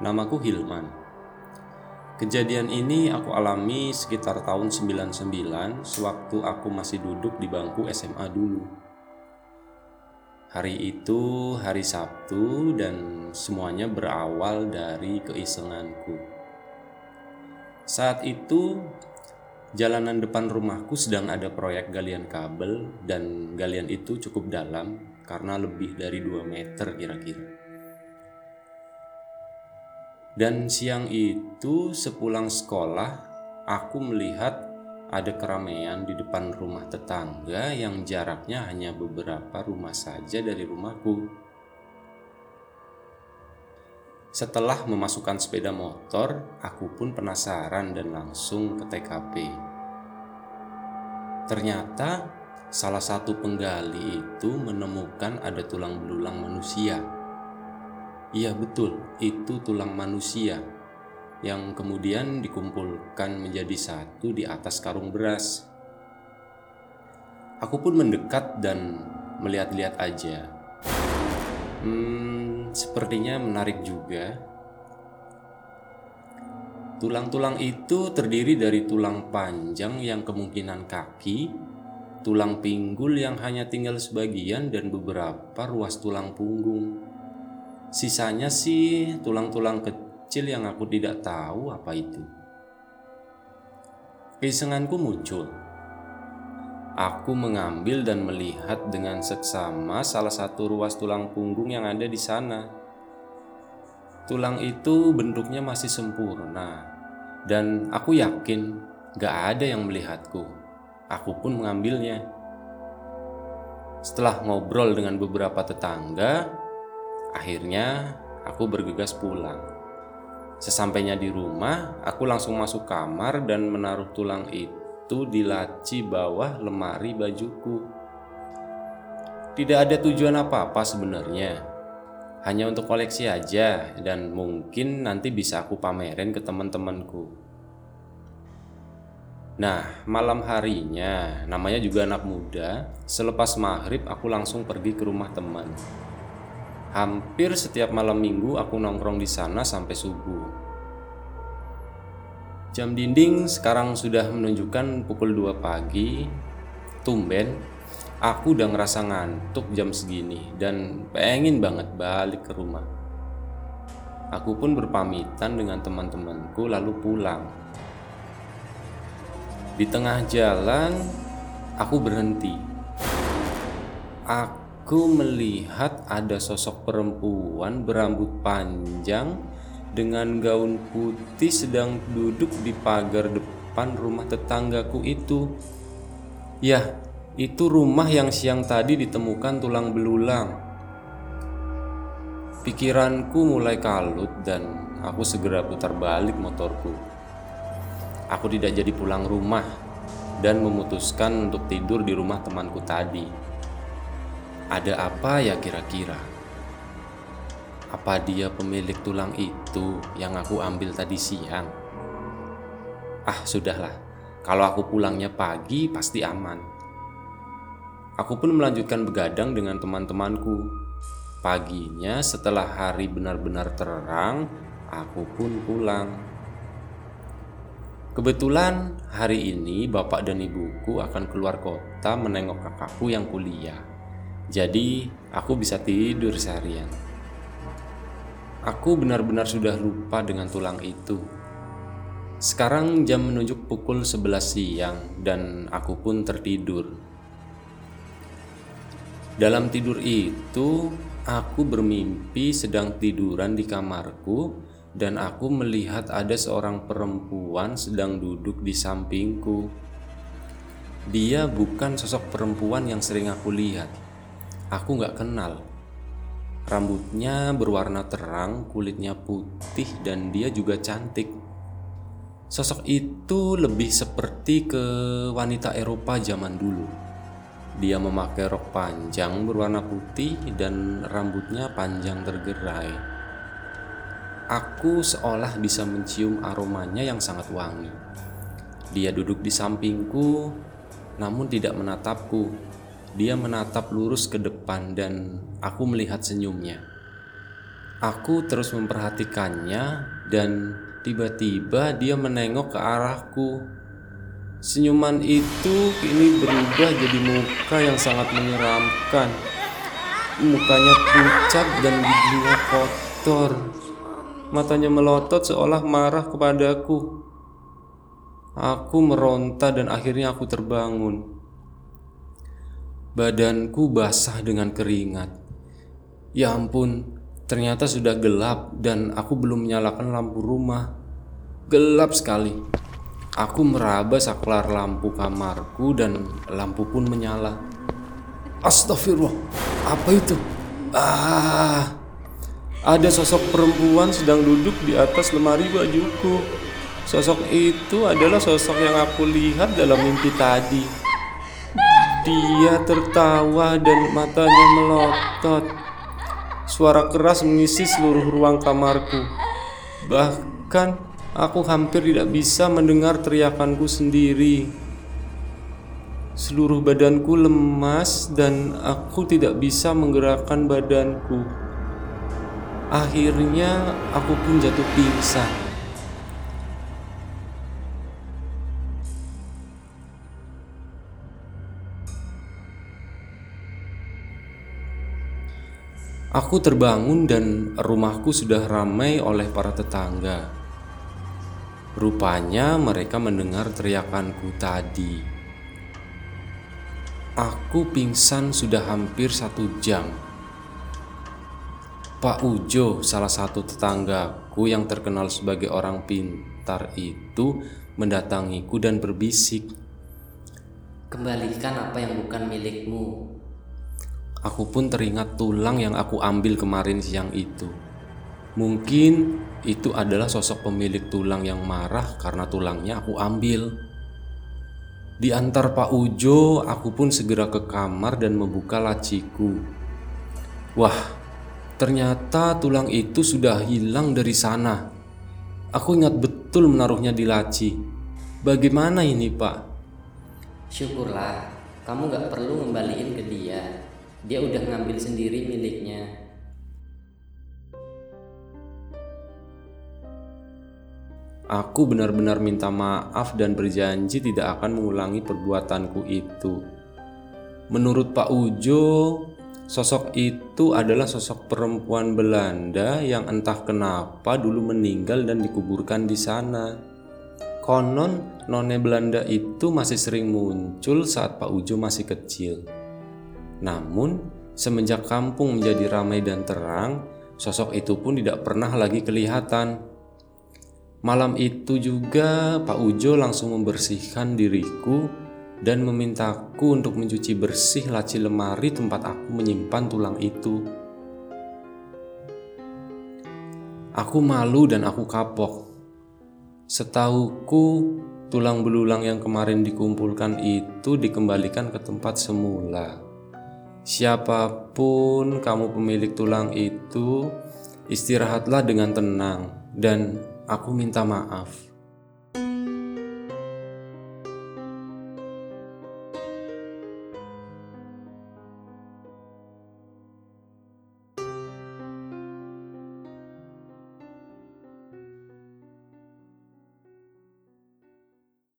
Namaku Hilman. Kejadian ini aku alami sekitar tahun 99 sewaktu aku masih duduk di bangku SMA dulu. Hari itu hari Sabtu dan semuanya berawal dari keisenganku. Saat itu jalanan depan rumahku sedang ada proyek galian kabel dan galian itu cukup dalam karena lebih dari 2 meter kira-kira. Dan siang itu sepulang sekolah, aku melihat ada keramaian di depan rumah tetangga yang jaraknya hanya beberapa rumah saja dari rumahku. Setelah memasukkan sepeda motor, aku pun penasaran dan langsung ke TKP. Ternyata salah satu penggali itu menemukan ada tulang belulang manusia Iya betul, itu tulang manusia yang kemudian dikumpulkan menjadi satu di atas karung beras. Aku pun mendekat dan melihat-lihat aja. Hmm, sepertinya menarik juga. Tulang-tulang itu terdiri dari tulang panjang yang kemungkinan kaki, tulang pinggul yang hanya tinggal sebagian, dan beberapa ruas tulang punggung. Sisanya sih tulang-tulang kecil yang aku tidak tahu apa itu. Keisenganku muncul. Aku mengambil dan melihat dengan seksama salah satu ruas tulang punggung yang ada di sana. Tulang itu bentuknya masih sempurna, dan aku yakin gak ada yang melihatku. Aku pun mengambilnya. Setelah ngobrol dengan beberapa tetangga, Akhirnya aku bergegas pulang. Sesampainya di rumah, aku langsung masuk kamar dan menaruh tulang itu di laci bawah lemari bajuku. Tidak ada tujuan apa-apa sebenarnya. Hanya untuk koleksi aja dan mungkin nanti bisa aku pamerin ke teman-temanku. Nah, malam harinya, namanya juga anak muda, selepas maghrib aku langsung pergi ke rumah teman. Hampir setiap malam minggu aku nongkrong di sana sampai subuh. Jam dinding sekarang sudah menunjukkan pukul 2 pagi. Tumben, aku udah ngerasa ngantuk jam segini dan pengen banget balik ke rumah. Aku pun berpamitan dengan teman-temanku lalu pulang. Di tengah jalan, aku berhenti. Aku aku melihat ada sosok perempuan berambut panjang dengan gaun putih sedang duduk di pagar depan rumah tetanggaku itu. Ya, itu rumah yang siang tadi ditemukan tulang belulang. Pikiranku mulai kalut dan aku segera putar balik motorku. Aku tidak jadi pulang rumah dan memutuskan untuk tidur di rumah temanku tadi. Ada apa ya kira-kira? Apa dia pemilik tulang itu yang aku ambil tadi siang? Ah, sudahlah. Kalau aku pulangnya pagi, pasti aman. Aku pun melanjutkan begadang dengan teman-temanku. Paginya, setelah hari benar-benar terang, aku pun pulang. Kebetulan hari ini bapak dan ibuku akan keluar kota menengok kakakku yang kuliah. Jadi aku bisa tidur seharian. Aku benar-benar sudah lupa dengan tulang itu. Sekarang jam menunjuk pukul 11 siang dan aku pun tertidur. Dalam tidur itu, aku bermimpi sedang tiduran di kamarku dan aku melihat ada seorang perempuan sedang duduk di sampingku. Dia bukan sosok perempuan yang sering aku lihat Aku gak kenal. Rambutnya berwarna terang, kulitnya putih, dan dia juga cantik. Sosok itu lebih seperti ke wanita Eropa zaman dulu. Dia memakai rok panjang berwarna putih dan rambutnya panjang tergerai. Aku seolah bisa mencium aromanya yang sangat wangi. Dia duduk di sampingku, namun tidak menatapku. Dia menatap lurus ke depan dan aku melihat senyumnya. Aku terus memperhatikannya dan tiba-tiba dia menengok ke arahku. Senyuman itu kini berubah jadi muka yang sangat menyeramkan. Mukanya pucat dan giginya kotor. Matanya melotot seolah marah kepadaku. Aku meronta dan akhirnya aku terbangun. Badanku basah dengan keringat. Ya ampun, ternyata sudah gelap dan aku belum menyalakan lampu rumah. Gelap sekali. Aku meraba saklar lampu kamarku dan lampu pun menyala. Astagfirullah, apa itu? Ah, ada sosok perempuan sedang duduk di atas lemari bajuku. Sosok itu adalah sosok yang aku lihat dalam mimpi tadi. Dia tertawa dan matanya melotot. Suara keras mengisi seluruh ruang kamarku. Bahkan aku hampir tidak bisa mendengar teriakanku sendiri. Seluruh badanku lemas dan aku tidak bisa menggerakkan badanku. Akhirnya aku pun jatuh pingsan. Aku terbangun dan rumahku sudah ramai oleh para tetangga. Rupanya mereka mendengar teriakanku tadi. Aku pingsan sudah hampir satu jam. Pak Ujo, salah satu tetanggaku yang terkenal sebagai orang pintar itu, mendatangiku dan berbisik. Kembalikan apa yang bukan milikmu. Aku pun teringat tulang yang aku ambil kemarin siang itu. Mungkin itu adalah sosok pemilik tulang yang marah karena tulangnya aku ambil. Di antar Pak Ujo, aku pun segera ke kamar dan membuka laciku. Wah, ternyata tulang itu sudah hilang dari sana. Aku ingat betul menaruhnya di laci. Bagaimana ini, Pak? Syukurlah, kamu gak perlu ngembaliin ke dia dia udah ngambil sendiri miliknya Aku benar-benar minta maaf dan berjanji tidak akan mengulangi perbuatanku itu. Menurut Pak Ujo, sosok itu adalah sosok perempuan Belanda yang entah kenapa dulu meninggal dan dikuburkan di sana. Konon, none Belanda itu masih sering muncul saat Pak Ujo masih kecil. Namun, semenjak kampung menjadi ramai dan terang, sosok itu pun tidak pernah lagi kelihatan. Malam itu juga Pak Ujo langsung membersihkan diriku dan memintaku untuk mencuci bersih laci lemari tempat aku menyimpan tulang itu. Aku malu dan aku kapok. Setauku, tulang belulang yang kemarin dikumpulkan itu dikembalikan ke tempat semula. Siapa pun kamu pemilik tulang itu, istirahatlah dengan tenang, dan aku minta maaf.